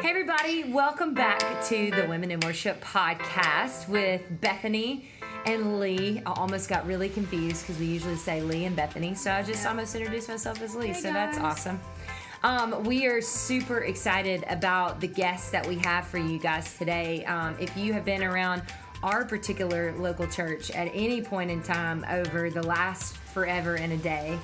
Hey, everybody, welcome back to the Women in Worship podcast with Bethany and Lee. I almost got really confused because we usually say Lee and Bethany, so I just almost introduced myself as Lee, Hey, so that's awesome. Um, we are super excited about the guests that we have for you guys today. Um, if you have been around our particular local church at any point in time over the last forever and a day,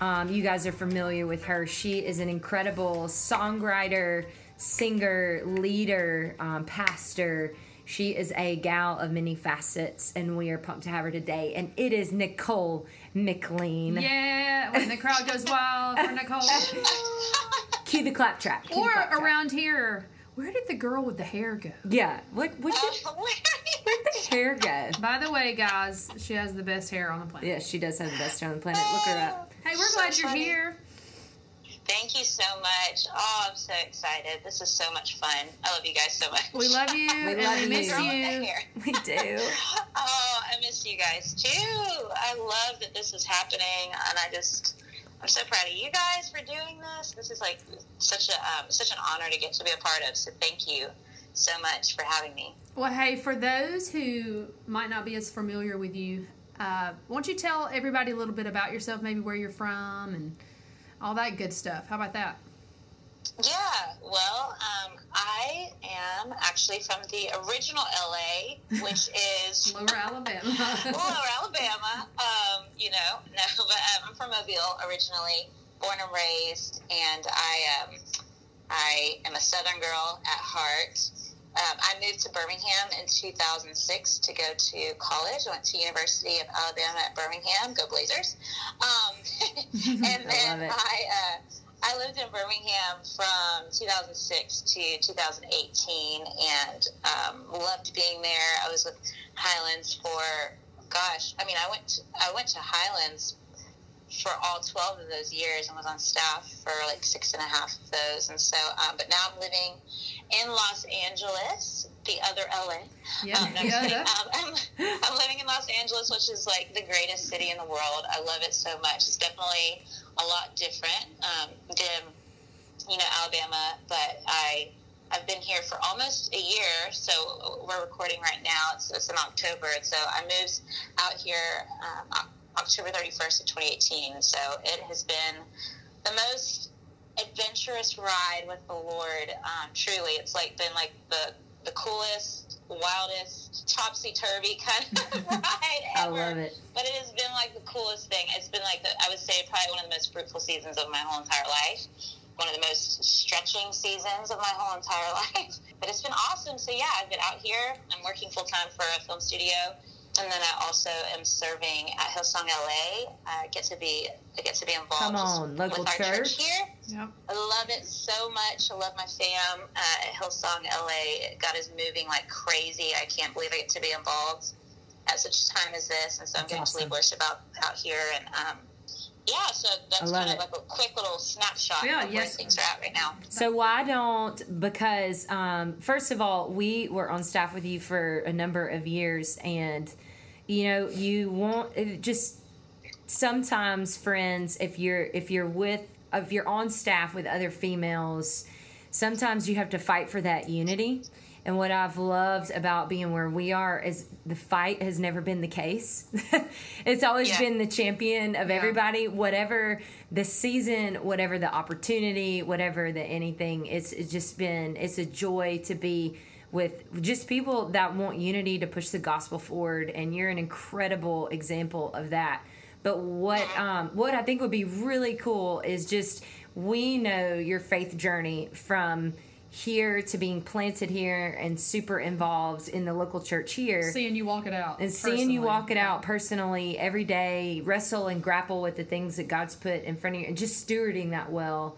um, you guys are familiar with her. She is an incredible songwriter, singer, leader, um, pastor. She is a gal of many facets, and we are pumped to have her today. And it is Nicole McLean. Yeah, when the crowd goes wild for Nicole. Cue the clap track. Cue the or clap track. around here, where did the girl with the hair go? Yeah. What? What? Did, where'd the hair go? By the way, guys, she has the best hair on the planet. Yeah, she does have the best hair on the planet. Look her up. Hey, we're So glad you're funny. here. Thank you so much. Oh, I'm so excited. This is so much fun. I love you guys so much. We love you We and love we you. miss Girl with the you. We do. Oh, I miss you guys too. I love that this is happening, and I just, I'm so proud of you guys for doing this. This is like such a um, such an honor to get to be a part of. So thank you so much for having me. Well, hey, for those who might not be as familiar with you, uh, why don't you tell everybody a little bit about yourself, maybe where you're from and all that good stuff? How about that? Yeah, well, um, I am actually from the original LA, which is Lower Alabama. Lower Alabama. Um, you know, no, but um, I'm from Mobile originally, born and raised, and I um, I am a Southern girl at heart. Um, I moved to Birmingham in 2006 to go to college. I went to University of Alabama at Birmingham. Go Blazers! Um, and then it. I uh, I lived in Birmingham from 2006 to 2018, and um, loved being there. I was with Highlands for gosh, I mean, I went to, I went to Highlands for all 12 of those years and was on staff for like six and a half of those. And so, um, but now I'm living in Los Angeles, the other LA. Yeah, Um, no, I'm, yeah, Um, I'm, I'm living in Los Angeles, which is like the greatest city in the world. I love it so much. It's definitely a lot different um, than, you know, Alabama, but I. I've been here for almost a year, so we're recording right now. It's, it's in October, so I moved out here um, October 31st of 2018. So it has been the most adventurous ride with the Lord. Um, truly, it's like been like the the coolest, wildest, topsy turvy kind of ride I ever. love it. But it has been like the coolest thing. It's been like the, I would say probably one of the most fruitful seasons of my whole entire life. One of the most stretching seasons of my whole entire life. But it's been awesome. So yeah, I've been out here. I'm working full time for a film studio, and then I also am serving at Hillsong LA. I get to be I get to be involved Come on, with our church. here. Yep. I love it so much. I love my fam uh, at Hillsong LA. God is moving like crazy. I can't believe I get to be involved at such a time as this. And so I'm That's getting awesome. to lead worship out, out here. And um, yeah, so that's I love kind it. of like a quick little snapshot Yeah, of where yes. things are at right now. So why don't because um, first of all we were on staff with you for a number of years and you know you want uh, just sometimes friends if you're if you're with if you're on staff with other females sometimes you have to fight for that unity and what I've loved about being where we are is the fight has never been the case. it's always Yeah. been the champion of Yeah. everybody, whatever the season, whatever the opportunity, whatever the anything. It's, it's just been, it's a joy to be with just people that want unity to push the gospel forward. And you're an incredible example of that. But what um, what I think would be really cool is just we know your faith journey from here to being planted here and super involved in the local church here Seeing you walk it out. and seeing you walk it out personally every day, wrestle and grapple with the things that God's put in front of you, and just stewarding that well.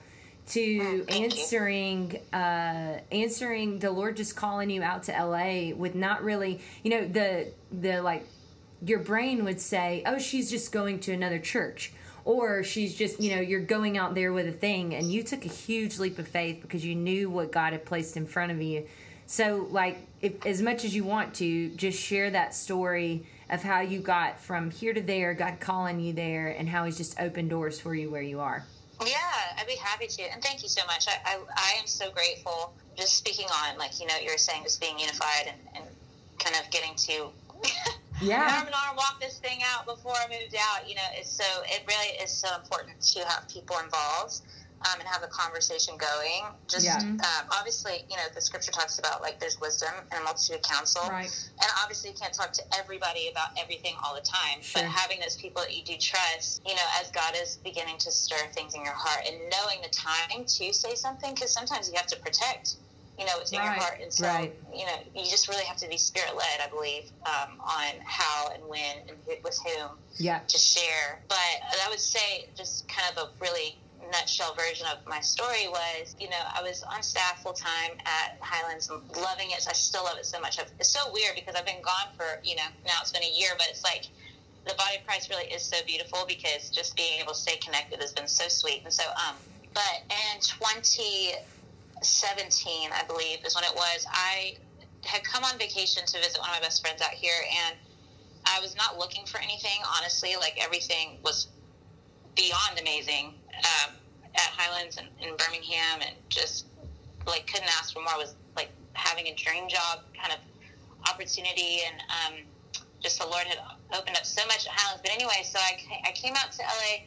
To answering, uh, answering the Lord just calling you out to LA with not really, you know, the the like, your brain would say, oh, she's just going to another church, or she's just, you know, you're going out there with a thing, and you took a huge leap of faith because you knew what God had placed in front of you. So, like, if as much as you want to, just share that story of how you got from here to there, God calling you there, and how He's just opened doors for you where you are. Yeah, I'd be happy to, and thank you so much. I, I, I am so grateful just speaking on, like, you know, you were saying, just being unified and, and kind of getting to yeah. arm in arm walk this thing out before I moved out. You know, it's so it really is so important to have people involved um, and have a conversation going. Just Yeah. um, obviously, you know, the scripture talks about like there's wisdom and a multitude of counsel, Right. and obviously you can't talk to everybody about everything all the time. Sure. But having those people that you do trust, you know, as God is beginning to stir things in your heart and knowing the time to say something, because sometimes you have to protect. You know, what's in Right. your heart, and so Right. you know, you just really have to be spirit led, I believe, um, on how and when and with whom Yeah. to share. But I would say, just kind of a really nutshell version of my story was, you know, I was on staff full time at Highlands, loving it. I still love it so much. It's so weird because I've been gone for, you know, now it's been a year, but it's like the body of Christ really is so beautiful because just being able to stay connected has been so sweet. And so, um, but in 2017, I believe, is when it was, I had come on vacation to visit one of my best friends out here and I was not looking for anything, honestly. Like everything was beyond amazing um, at Highlands and in Birmingham, and just like couldn't ask for more. I was like having a dream job kind of opportunity, and um, just the Lord had opened up so much at Highlands. But anyway, so I, I came out to LA.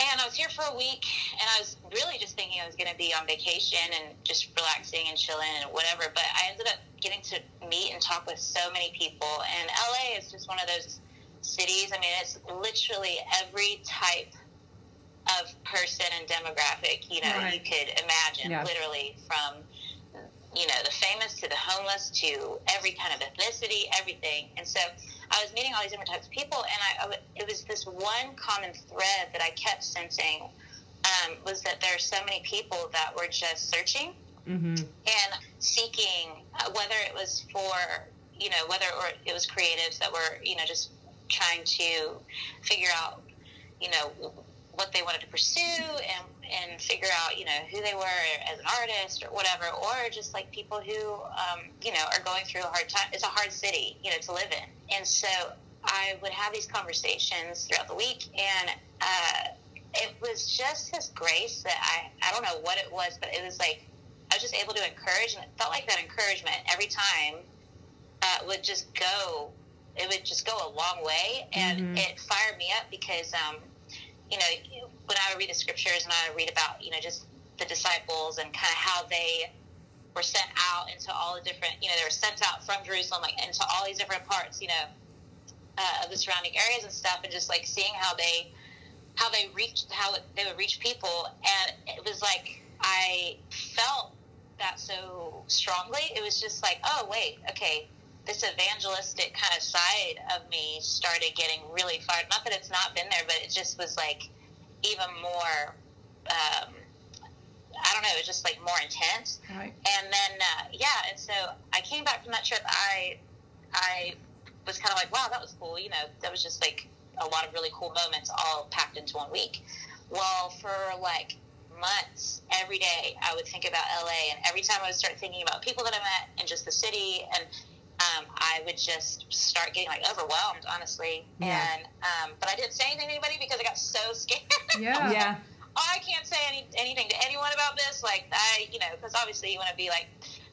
And I was here for a week, and I was really just thinking I was going to be on vacation and just relaxing and chilling and whatever. But I ended up getting to meet and talk with so many people. And LA is just one of those cities. I mean, it's literally every type of person and demographic you know Right. you could imagine. Yeah. Literally from you know the famous to the homeless to every kind of ethnicity, everything. And so I was meeting all these different types of people, and I, it was this one common thread that I kept sensing um, was that there are so many people that were just searching Mm-hmm. and seeking uh, whether it was for you know whether or it was creatives that were you know just trying to figure out you know what they wanted to pursue and and figure out you know who they were as an artist or whatever or just like people who um, you know are going through a hard time it's a hard city you know to live in and so I would have these conversations throughout the week and uh, it was just his grace that I I don't know what it was but it was like I was just able to encourage, and it felt like that encouragement every time uh, would just go. It would just go a long way, and Mhm. it fired me up because, um, you know, when I read the scriptures and I read about, you know, just the disciples and kind of how they were sent out into all the different, you know, they were sent out from Jerusalem, like into all these different parts, you know, uh, of the surrounding areas and stuff, and just like seeing how they, how they reached, how they would reach people, and it was like I felt that so strongly. It was just like, oh wait, okay, this evangelistic kind of side of me started getting really fired. Not that it's not been there, but it just was like even more. Um, I don't know. It was just like more intense. Right. And then uh, yeah, and so I came back from that trip. I I was kind of like, wow, that was cool. You know, that was just like a lot of really cool moments all packed into one week. Well, for like months, every day, I would think about LA, and every time I would start thinking about people that I met and just the city, and um, I would just start getting like overwhelmed, honestly. Yeah. And um, but I didn't say anything to anybody because I got so scared. Yeah. Yeah. oh, I can't say any, anything to anyone about this. Like, I, you know, because obviously you want to be like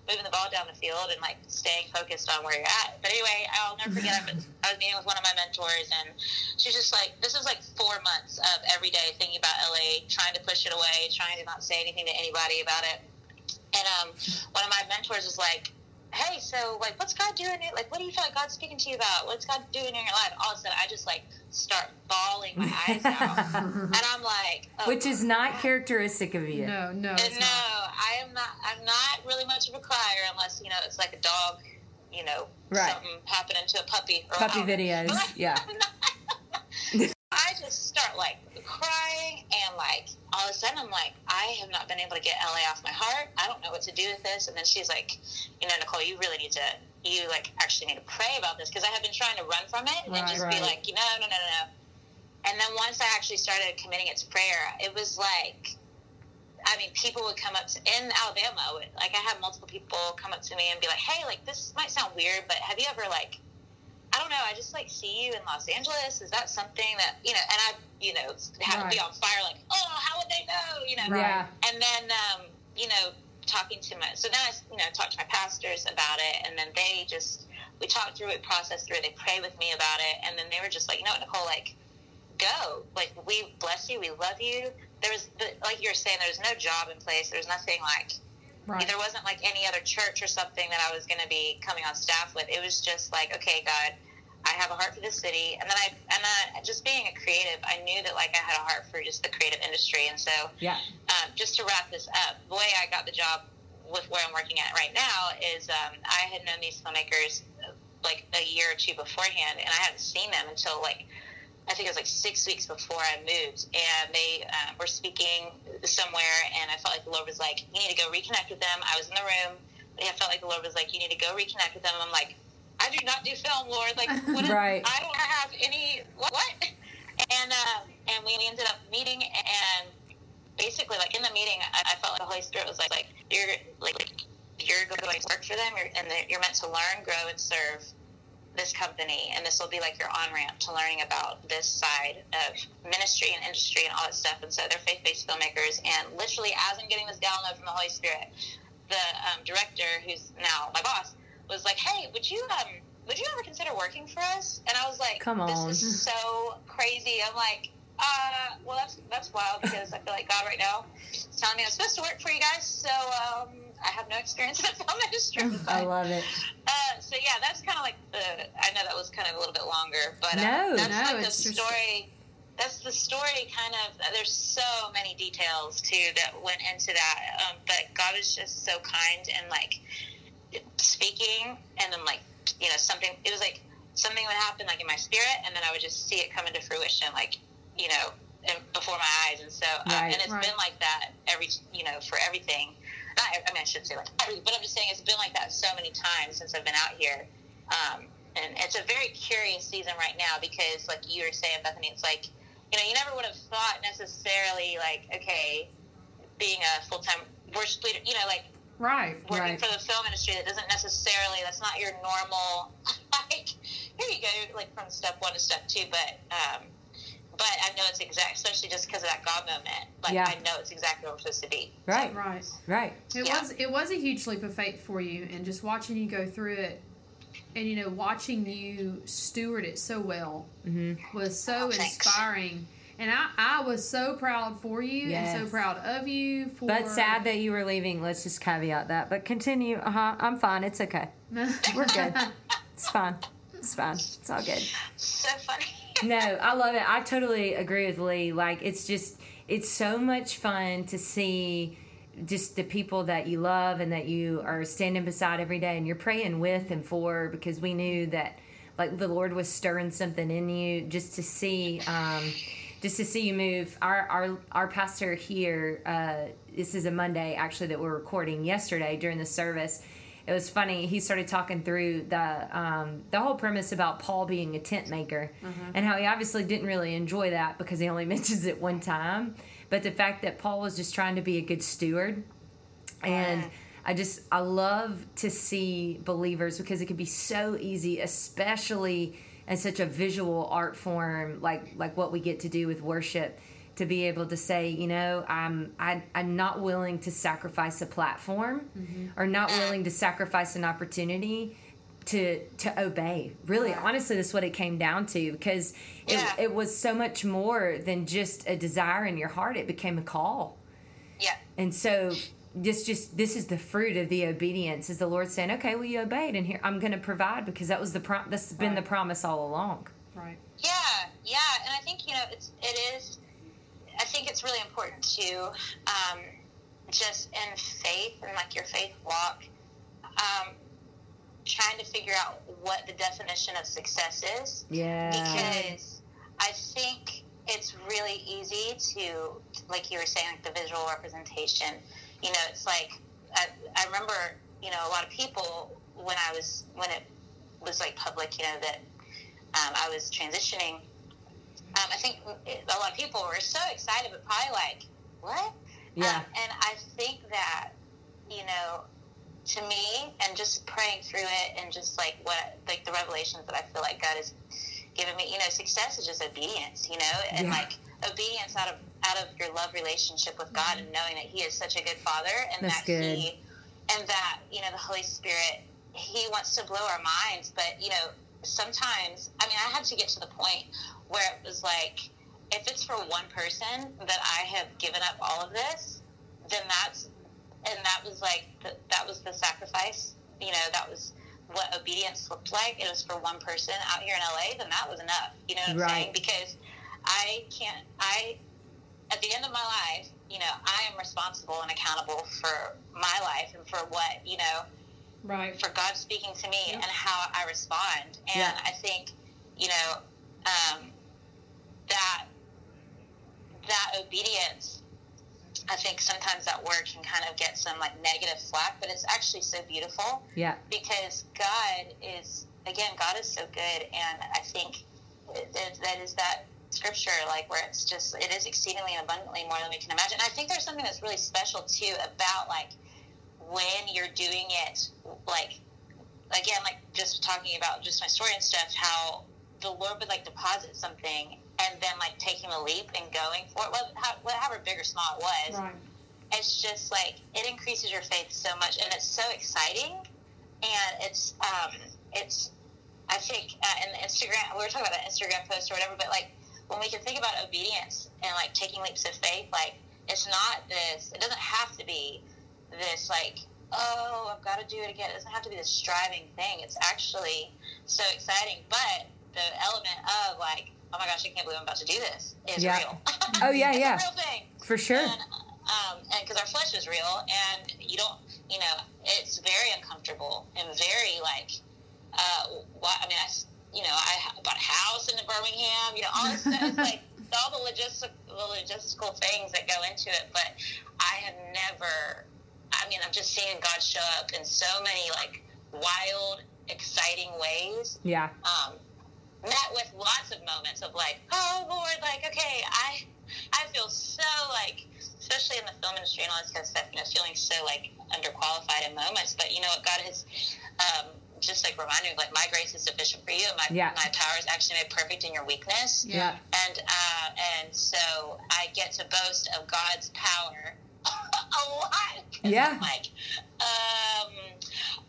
moving the ball down the field and like staying focused on where you're at. But anyway, I'll never forget. I was, I was meeting with one of my mentors, and she's just like, this is like four months of every day thinking about LA, trying to push it away, trying to not say anything to anybody about it. And um, one of my mentors was like, hey, so like, what's God doing? It Like, what do you feel like God's speaking to you about? What's God doing in your life? All of a sudden, I just like start bawling my eyes out, and I'm like, oh, Which is not characteristic of you. No, no, and no, not. I am not. I'm not really much of a crier unless you know it's like a dog, you know, Right. something happening to a puppy. Or Puppy I don't know. videos, yeah. I just start like crying and like all of a sudden I'm like I have not been able to get LA off my heart. I don't know what to do with this. And then she's like, you know, Nicole, you really need to. You like actually need to pray about this because I have been trying to run from it and Right, just right. be like, you know, no, no, no, no. And then once I actually started committing it to prayer, it was like I mean, people would come up to, in Alabama. Like, I had multiple people come up to me and be like, "Hey, like this might sound weird, but have you ever like, I don't know, I just like see you in Los Angeles. Is that something that you know?" And I, you know, had to be on fire, like, "Oh, how would they know?" You know. Yeah. And then, um, you know, talking to my so then I you know talked to my pastors about it, and then they just we talked through it, processed through it. They prayed with me about it, and then they were just like, you know what, Nicole, like go, like we bless you, we love you. There was like you were saying, there's no job in place. There's nothing like. Right. There wasn't like any other church or something that I was going to be coming on staff with. It was just like, okay, God, I have a heart for the city, and then I and then just being a creative, I knew that like I had a heart for just the creative industry, and so yeah. Um, just to wrap this up, the way I got the job with where I'm working at right now is um, I had known these filmmakers like a year or two beforehand, and I hadn't seen them until like I think it was like six weeks before I moved, and they uh, were speaking somewhere, and I felt like the Lord was like, "You need to go reconnect with them." I was in the room. I felt like the Lord was like, "You need to go reconnect with them." And I'm like, I do not do film, Lord. Like, what is, right. I don't have any what? And uh, and we ended up meeting, and basically, like in the meeting, I, I felt like the Holy Spirit was like, like you're like you're going to work for them, you're, and you're meant to learn, grow, and serve this company, and this will be like your on ramp to learning about this side of ministry and industry and all that stuff. And so they're faith based filmmakers, and literally, as I'm getting this download from the Holy Spirit, the um, director, who's now my boss, was like, "Hey, would you um would you ever consider working for us?" And I was like, "Come on, this is so crazy." I'm like, "Uh, well, that's that's wild because I feel like God right now is telling me I'm supposed to work for you guys." So um, I have no experience in the film industry. But, I love it. Uh, so yeah, that's kind of like the. I know that was kind of a little bit longer, but uh, no, that's no, like the story. That's the story, kind of. There's so many details too that went into that, um, but God is just so kind and like speaking and then like you know something it was like something would happen like in my spirit and then i would just see it come into fruition like you know before my eyes and so uh, right, and it's right. been like that every you know for everything not i mean i should say like every but i'm just saying it's been like that so many times since i've been out here um, and it's a very curious season right now because like you were saying bethany it's like you know you never would have thought necessarily like okay being a full-time worship leader you know like right working right. for the film industry that doesn't necessarily that's not your normal like here you go like from step one to step two but um but I know it's exact, especially just because of that God moment. Like yeah. I know it's exactly where we're supposed to be. Right, right, right. It yeah. was it was a huge leap of faith for you, and just watching you go through it, and you know, watching you steward it so well mm-hmm. was so oh, inspiring. And I, I was so proud for you yes. and so proud of you. For... But sad that you were leaving. Let's just caveat that. But continue. Uh huh. I'm fine. It's okay. we're good. It's fine. It's fine. It's all good. So funny. No, I love it. I totally agree with Lee. Like, it's just, it's so much fun to see just the people that you love and that you are standing beside every day and you're praying with and for because we knew that like the Lord was stirring something in you just to see um, just to see you move. Our our our pastor here. Uh, this is a Monday actually that we're recording. Yesterday during the service, it was funny. He started talking through the um, the whole premise about Paul being a tent maker mm-hmm. and how he obviously didn't really enjoy that because he only mentions it one time. But the fact that Paul was just trying to be a good steward, and I just I love to see believers because it can be so easy, especially in such a visual art form like like what we get to do with worship to be able to say you know i'm I, i'm not willing to sacrifice a platform mm-hmm. or not willing to sacrifice an opportunity to to obey. Really yeah. honestly that's what it came down to because yeah. it, it was so much more than just a desire in your heart. It became a call. Yeah. And so this just this is the fruit of the obedience is the lord saying okay well you obeyed and here i'm going to provide because that was the prom that's been the promise all along. Right. Yeah. Yeah. And i think you know it's it is i think it's really important to um, just in faith and like your faith walk um, trying to figure out what the definition of success is yeah because i think it's really easy to like you were saying like the visual representation you know, it's like I, I remember, you know, a lot of people when I was when it was like public, you know, that um, I was transitioning. Um, I think a lot of people were so excited, but probably like, what? Yeah. Um, and I think that, you know, to me, and just praying through it, and just like what, like the revelations that I feel like God has given me, you know, success is just obedience, you know, and yeah. like obedience out of out of your love relationship with God and knowing that He is such a good Father and That's that good. He and that you know the Holy Spirit He wants to blow our minds, but you know sometimes I mean I had to get to the point where it was like if it's for one person that I have given up all of this, then that's and that was like the, that was the sacrifice. You know that was what obedience looked like. It was for one person out here in LA, then that was enough. You know what I'm Right. saying? Because I can't. I at the end of my life, you know, I am responsible and accountable for my life and for what you know Right. for God speaking to me Yeah. and how I respond. And Yeah. I think, you know, um, that that obedience. I think sometimes that word can kind of get some like negative flack, but it's actually so beautiful Yeah. because God is again, God is so good, and I think that, that is that scripture like where it's just it is exceedingly and abundantly more than we can imagine. And I think there's something that's really special too about like when you're doing it like again like just talking about just my story and stuff how the lord would like deposit something and then like taking the leap and going for it whatever big or small it was Right. it's just like it increases your faith so much and it's so exciting and it's um it's i think uh, in the instagram we were talking about an instagram post or whatever but like when we can think about obedience and like taking leaps of faith like it's not this it doesn't have to be this like oh i've got to do it again it doesn't have to be this striving thing it's actually so exciting but the element of like oh my gosh i can't believe i'm about to do this is Yeah. real Oh, yeah, it's yeah. a real thing For sure. and, um, and because our flesh is real, and you don't, you know, it's very uncomfortable and very like, uh, why, I mean, I, you know, I bought a house in Birmingham, you know, all this stuff, it's like all the logistic, the logistical things that go into it. But I have never, I mean, I'm just seeing God show up in so many like wild, exciting ways Yeah. um, met with lots of moments of like, oh Lord, like okay, I I feel so like, especially in the film industry and all this kind of stuff, you know, feeling so like underqualified in moments. But you know what, God has um, just like reminded me, like my grace is sufficient for you, and my Yeah. my power is actually made perfect in your weakness. Yeah. And uh, and so I get to boast of God's power a lot. Yeah. I'm like, um,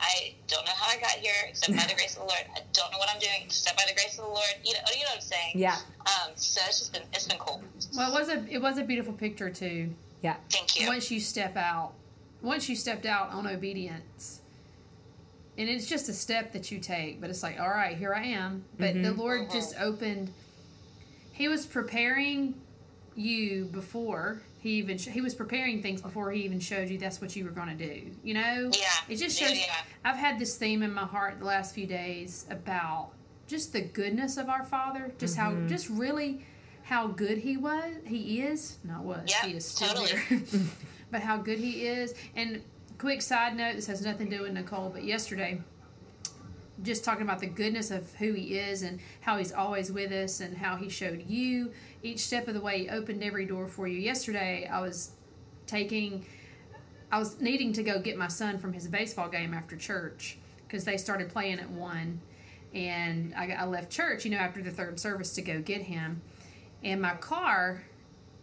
I don't know how I got here, except by the grace of the Lord. I don't know what I'm doing, except by the grace of the Lord. You know, you know what I'm saying? Yeah. Um, so it's just been it's been cool. Well, it was a it was a beautiful picture too. Yeah. Thank you. Once you step out, once you stepped out on obedience, and it's just a step that you take, but it's like, all right, here I am. But the Lord Mhm. just opened. He was preparing you before he even sh- he was preparing things before he even showed you that's what you were going to do. You know? Yeah. It just shows. yeah. I've had this theme in my heart the last few days about just the goodness of our Father, just how, mm-hmm. just really how good He was, He is, not was, Yep, He is still totally. here, but how good He is. And quick side note: this has nothing to do with Nicole, but yesterday, just talking about the goodness of who He is and how He's always with us and how He showed you each step of the way, He opened every door for you. Yesterday, I was taking I was needing to go get my son from his baseball game after church because they started playing at one, and I, I left church, you know, after the third service to go get him, and my car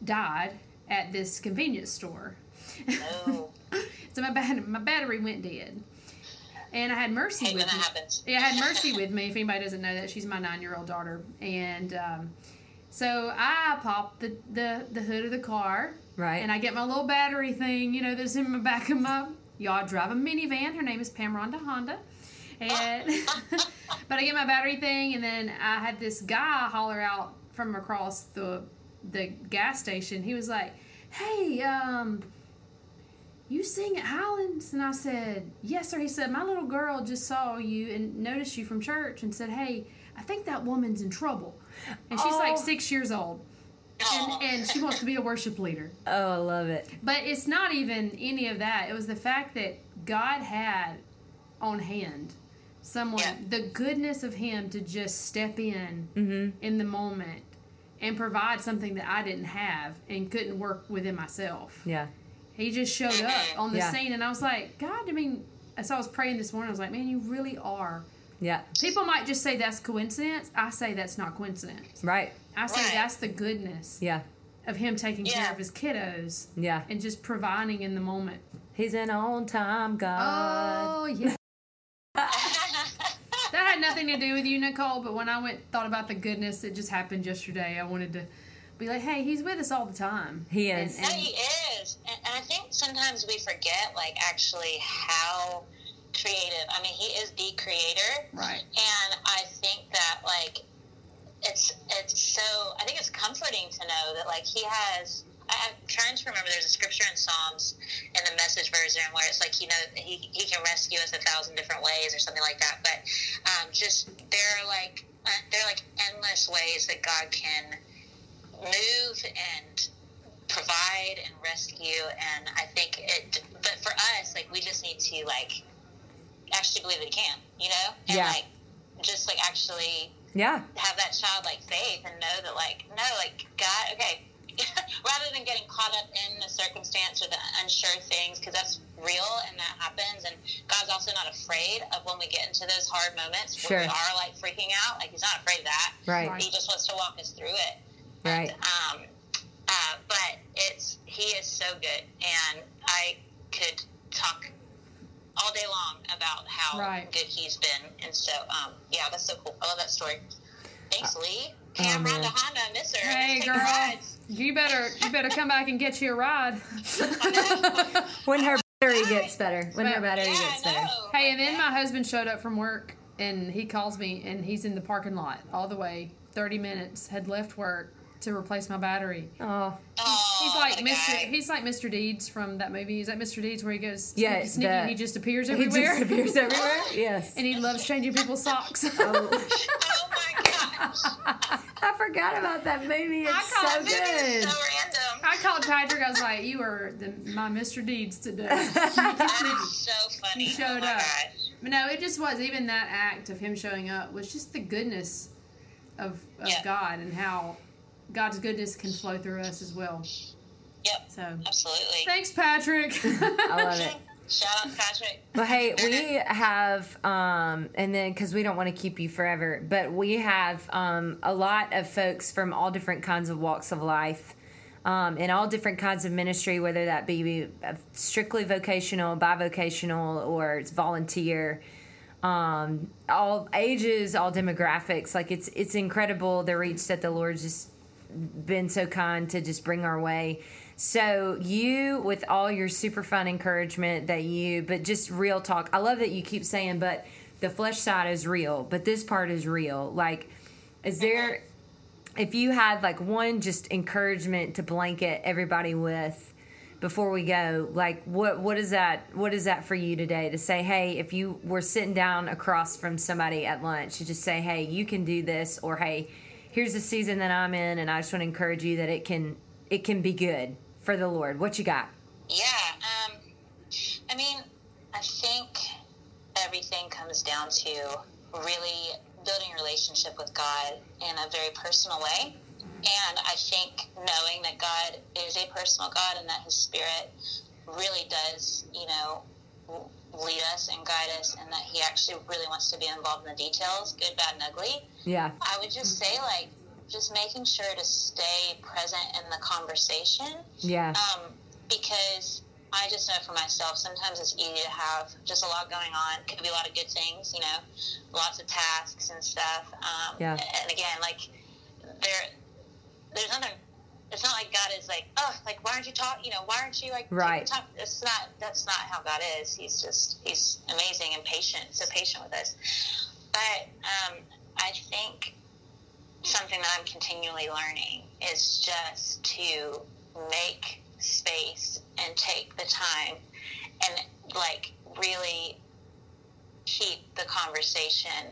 died at this convenience store. No. so my bat- my battery went dead, and I had Mercy when with me. happens. Yeah, I had Mercy with me. If anybody doesn't know that, she's my nine-year-old daughter, and um, so I pop the, the the hood of the car, Right. and I get my little battery thing, you know, that's in my back of my. Y'all drive a minivan. Her name is Pam Rhonda Honda, and but I get my battery thing, and then I had this guy holler out from across the the gas station. He was like, "Hey, um." You sing at Highlands? And I said, Yes, sir. He said, My little girl just saw you and noticed you from church and said, Hey, I think that woman's in trouble. And she's Oh. like six years old and, and she wants to be a worship leader. Oh, I love it. But it's not even any of that. It was the fact that God had on hand someone, Yeah. the goodness of Him to just step in Mm-hmm. in the moment and provide something that I didn't have and couldn't work within myself. Yeah. He just showed up on the Yeah. scene, and I was like, God, I mean, as I was praying this morning, I was like, man, you really are. Yeah. People might just say that's coincidence. I say that's not coincidence. Right. I say Right. that's the goodness Yeah. of him taking care of his kiddos Yeah. and just providing in the moment. He's an on time God. Oh yeah. That had nothing to do with you, Nicole. But when I went thought about the goodness that just happened yesterday, I wanted to be like, "Hey, he's with us all the time." He is. And- No, he is, and, and I think sometimes we forget, like, actually how creative. I mean, he is the creator, Right. and I think that, like, it's it's so. I think it's comforting to know that, like, he has. I, I'm trying to remember. There's a scripture in Psalms in the Message version where it's like, you know, he he can rescue us a thousand different ways or something like that. But um, just there are like uh, there are like endless ways that God can move and provide and rescue and i think it but for us like we just need to like actually believe that he can you know and Yeah. like just like actually Yeah. have that childlike faith and know that like no like god okay rather than getting caught up in the circumstance or the unsure things because that's real and that happens and god's also not afraid of when we get into those hard moments Sure. where we are like freaking out like he's not afraid of that Right. Right. he just wants to walk us through it Right. um, uh, but it's he is so good, and I could talk all day long about how Right. good he's been. And so, um, yeah, that's so cool. I love that story. Thanks, Lee. oh, Cam man. Rhonda Honda, I miss her. Hey, girl, rides. you better you better come back and get you a ride. when her battery gets better. When her battery Yeah, gets better. Hey, and then my husband showed up from work and he calls me and he's in the parking lot all the way 30 minutes, had left work to replace my battery. Oh. Oh, He's oh, like Mr. guy. He's like Mr. Deeds from that movie. Is that Mr. Deeds where he goes Yeah, sneaky, sneaky the- and he just appears everywhere. He just appears everywhere. Yes. and he loves changing people's socks. Oh, oh my oh, gosh. I forgot about that movie. It's I call so it good. so random. I called Patrick. I was like, "You are the, my Mr. Deeds today." That is so funny. He showed oh up. gosh. But no, it just was. Even that act of him showing up was just the goodness of, of Yeah. God and how God's goodness can flow through us as well. Yep, So absolutely. thanks, Patrick. I love it. Shout out Patrick. Well, hey, we have, um, and then because we don't want to keep you forever, but we have um, a lot of folks from all different kinds of walks of life. Um, and all different kinds of ministry, whether that be uh, strictly vocational, bivocational, or it's volunteer, um, all ages, all demographics. Like it's it's incredible the reach that the Lord's just been so kind to just bring our way. So you, with all your super fun encouragement that you, but just real talk. I love that you keep saying, but the flesh side is real, but this part is real. Like, is there, if you had like one just encouragement to blanket everybody with before we go, like what what is that? What is that for you today? To say, hey, if you were sitting down across from somebody at lunch, to just say, hey, you can do this, or hey, here's the season that I'm in, and I just want to encourage you that it can it can be good for the Lord. What you got? Yeah, um, I mean, I think everything comes down to really building a relationship with God in a very personal way. And I think knowing that God is a personal God and that His Spirit really does, you know, lead us and guide us, and that He actually really wants to be involved in the details, good, bad, and ugly. Yeah, I would just say, like, just making sure to stay present in the conversation yeah, um, because I just know for myself, sometimes it's easy to have just a lot going on. Could be a lot of good things, you know, lots of tasks and stuff. Um, Yeah. And again, like there, there's nothing. It's not like God is like, oh, like why aren't you talk? You know, why aren't you like Right. Talk? It's not. That's not how God is. He's just he's amazing and patient. So patient with us. But um, I think something that I'm continually learning is just to make space and take the time and like really keep the conversation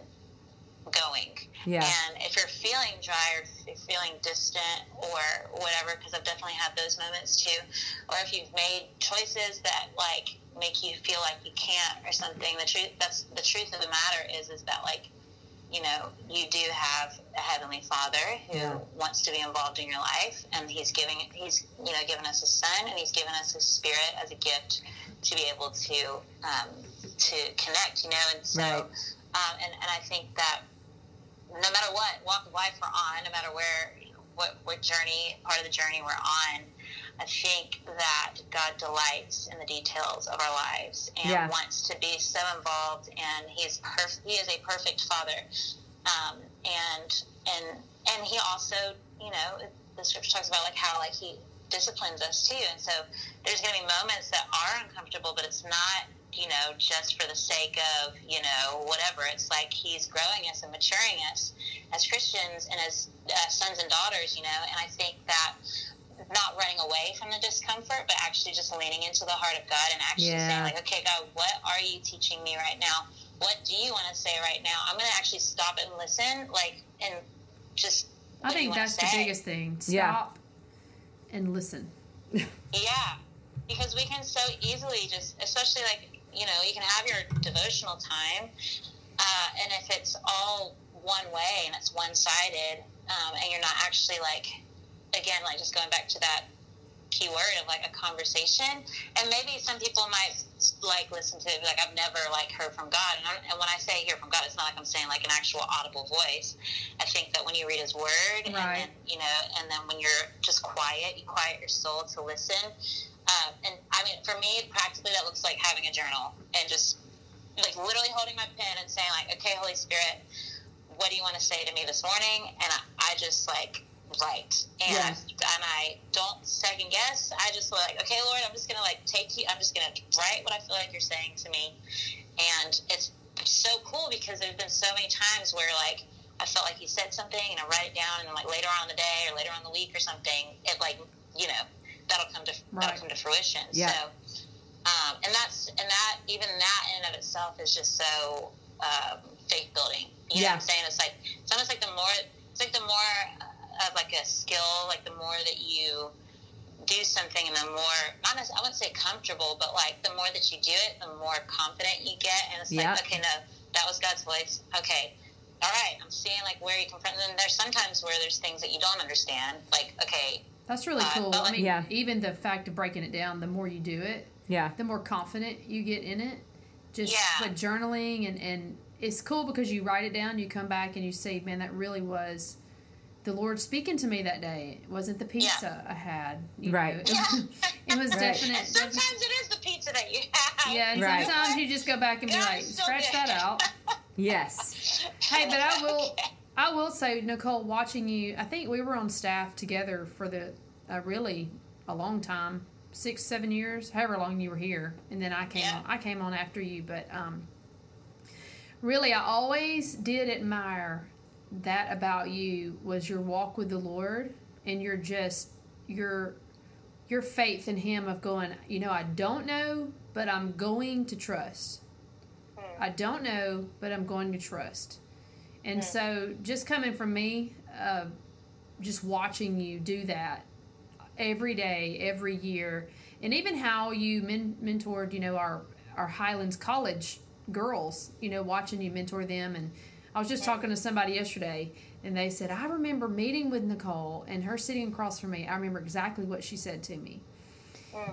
going. Yeah. And if you're feeling dry or if you're feeling distant or whatever, because I've definitely had those moments too, or if you've made choices that like make you feel like you can't or something, the truth that's the truth of the matter is is that like you know, you do have a heavenly Father who Yeah. wants to be involved in your life, and He's giving He's you know given us His Son, and He's given us His Spirit as a gift to be able to um, to connect. You know, and so Right. um, and and I think that no matter what walk of life we're on, no matter where what what journey part of the journey we're on, I think that God delights in the details of our lives and Yeah. wants to be so involved. And He's perf- He is a perfect Father, um, and and and He also, you know, the Scripture talks about like how like He disciplines us too. And so there's going to be moments that are uncomfortable, but it's not you know just for the sake of you know whatever. It's like He's growing us and maturing us as Christians and as uh, sons and daughters, you know. And I think that not running away from the discomfort, but actually just leaning into the heart of God and actually Yeah. saying, like, okay, God, what are you teaching me right now? What do you want to say right now? I'm going to actually stop and listen, like, and just. I what do you think that's the biggest thing. Yeah. Stop and listen. Yeah, because we can so easily just, especially like, you know, you can have your devotional time, uh, and if it's all one way and it's one sided, um, and you're not actually like, again, like just going back to that key word of like a conversation, and maybe some people might like listen to it, like I've never like heard from God, and, and when I say hear from God, it's not like I'm saying like an actual audible voice. I think that when you read His Word, and Right. then you know, and then when you're just quiet, you quiet your soul to listen. Um, and I mean, for me, practically, that looks like having a journal and just like literally holding my pen and saying like, okay, Holy Spirit, what do you want to say to me this morning? And I, I just like write and Yeah. and I don't second guess. I just like, okay, Lord, I'm just gonna like take you. I'm just gonna write what I feel like you're saying to me, and it's so cool because there's been so many times where like I felt like he said something and I write it down and then like later on in the day or later on the week or something, it like you know that'll come to Right. that'll come to fruition. Yeah. So, um, and that's and that even that in and of itself is just so um, faith building. You know Yeah. what I'm saying? It's like it's almost like the more it's like the more of like a skill, like the more that you do something and the more not necessarily, I wouldn't say comfortable, but like the more that you do it, the more confident you get. And it's Yeah. like, okay, no, that was God's voice. Okay. All right, I'm seeing like where you come from. And then there's sometimes where there's things that you don't understand. Like, okay, That's really Uh, cool. but I mean, Yeah. even the fact of breaking it down, the more you do it, Yeah. the more confident you get in it. Just Yeah. with journaling and and it's cool because you write it down, you come back and you say, "Man, that really was the Lord speaking to me that day. It wasn't the pizza I had, you Right. Know, it, was- it was Right. definite. and sometimes it is the pizza that you have. yeah, and Right. sometimes you just go back and be God, like, it's so scratch good. that out. Yes. Hey, but I will. I will say, Nicole, watching you, I think we were on staff together for the uh, really a long time, six, seven years, however long you were here, and then I came Yeah. on. I came on after you, but um, really, I always did admire that about you was your walk with the Lord and your just your your faith in Him of going. You know, I don't know, but I'm going to trust. I don't know, but I'm going to trust. And so, just coming from me, uh, just watching you do that every day, every year, and even how you men- mentored, you know, our our Highlands College girls, you know, watching you mentor them. And I was just talking to somebody yesterday, and they said, I remember meeting with Nicole and her sitting across from me. I remember exactly what she said to me.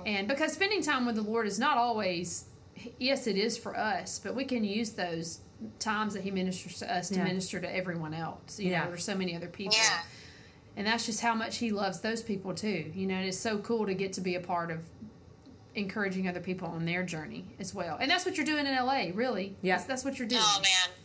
And because spending time with the Lord is not always, yes, it is for us, but we can use those times that He ministers to us to minister to everyone else. You Yeah. know, there's so many other people. Yeah. And that's just how much He loves those people too. You know, and it's so cool to get to be a part of encouraging other people on their journey as well. And that's what you're doing in LA, really. Yeah. That's, that's what you're doing. Oh man,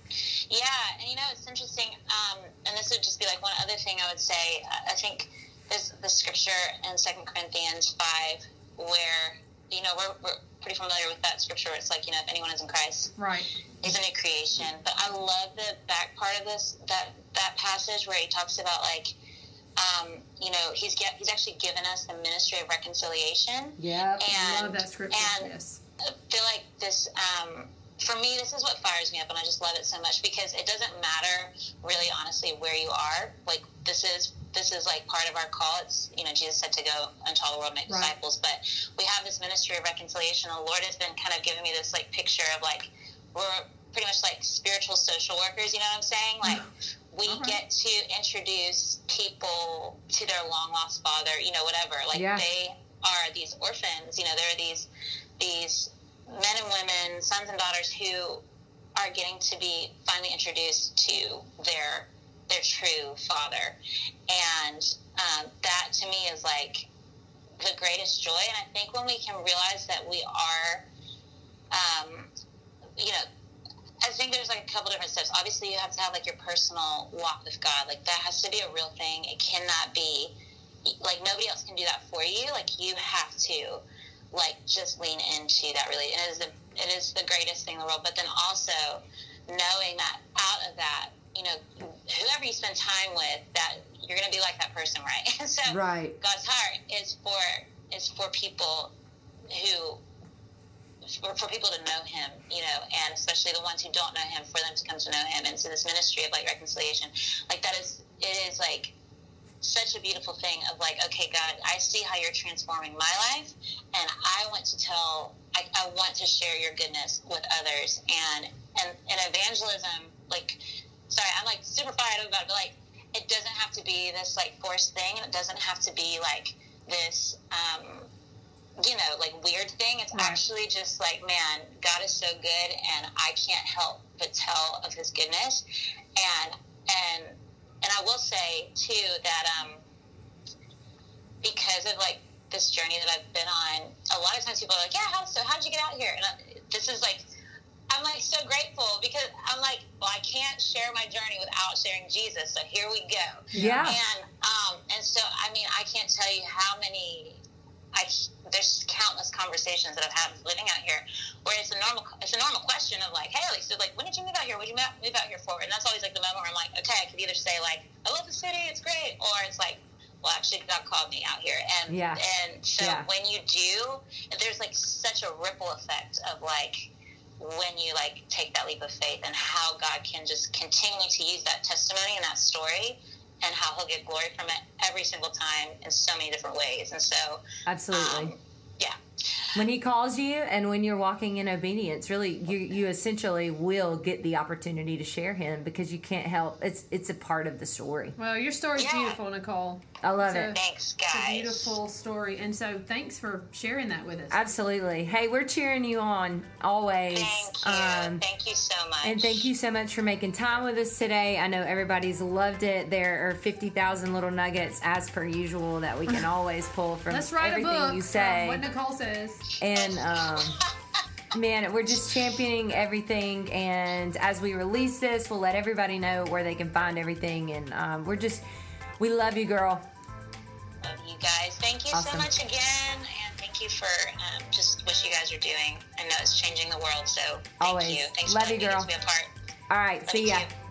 yeah, and you know it's interesting. Um, and this would just be like one other thing I would say. I think there's the scripture in Second Corinthians five where you know we're, we're pretty familiar with that scripture. Where it's like you know if anyone is in Christ, Right. he's a new creation. But I love the back part of this that that passage where he talks about like. Um, you know, he's get, he's actually given us the ministry of reconciliation. Yeah, love that scripture. and yes. I feel like this um, for me this is what fires me up and i just love it so much because it doesn't matter really honestly where you are like this is this is like part of our call it's you know jesus said to go into all the world make Right. disciples but we have this ministry of reconciliation the lord has been kind of giving me this like picture of like we're pretty much like spiritual social workers you know what i'm saying like we right. get to introduce people to their long lost father you know whatever like Yeah. they are these orphans you know there are these these men and women, sons and daughters who are getting to be finally introduced to their their true father. And um, that to me is like the greatest joy. And I think when we can realize that we are, um, you know, I think there's like a couple different steps. Obviously, you have to have like your personal walk with God. Like that has to be a real thing. It cannot be like nobody else can do that for you. Like you have to like just lean into that really. It is the it is the greatest thing in the world. But then also knowing that out of that, you know, whoever you spend time with, that you're going to be like that person, right? so right. God's heart is for is for people who for, for people to know him, you know, and especially the ones who don't know him, for them to come to know him. And so this ministry of like reconciliation, like that is, it is like such a beautiful thing of like, okay, God, I see how you're transforming my life, and I want to tell, I, I want to share your goodness with others. And and and evangelism, like, sorry, I'm like super fired up about it, but like, it doesn't have to be this like forced thing, and it doesn't have to be like this. Um, you know, like weird thing. It's right. actually just like, man, God is so good, and I can't help but tell of His goodness. And and and I will say too that um, because of like this journey that I've been on, a lot of times people are like, yeah, how so? How did you get out here? And I, this is like. I'm like so grateful because I'm like, well, I can't share my journey without sharing Jesus. So here we go. Yeah. And um, and so I mean, I can't tell you how many I there's countless conversations that I've had living out here where it's a normal it's a normal question of like, hey, so like, when did you move out here? What did you move out here for? And that's always like the moment where I'm like, okay, I could either say like, I love the city, it's great, or it's like, well, actually, God called me out here, and yeah. and so yeah. when you do, there's like such a ripple effect of like when you like take that leap of faith and how God can just continue to use that testimony and that story and how he'll get glory from it every single time in so many different ways. And so, absolutely, um, yeah. When he calls you and when you're walking in obedience, really, you you essentially will get the opportunity to share him because you can't help. It's it's a part of the story. Well, your story's yeah. beautiful, Nicole. I love it. Thanks, guys. It's a beautiful story, and so thanks for sharing that with us. Absolutely. Hey, we're cheering you on always. Thank you. Um, thank you so much. And thank you so much for making time with us today. I know everybody's loved it. There are fifty thousand little nuggets, as per usual, that we can always pull from Let's write everything a book you say. what Nicole says. And um, man, we're just championing everything. And as we release this, we'll let everybody know where they can find everything. And um, we're just we love you, girl. Love you guys. Thank you awesome. so much again. And thank you for um, just what you guys are doing. I know it's changing the world. So thank Always. you. Thanks love for you, girl. a part. All right. Love see ya. You.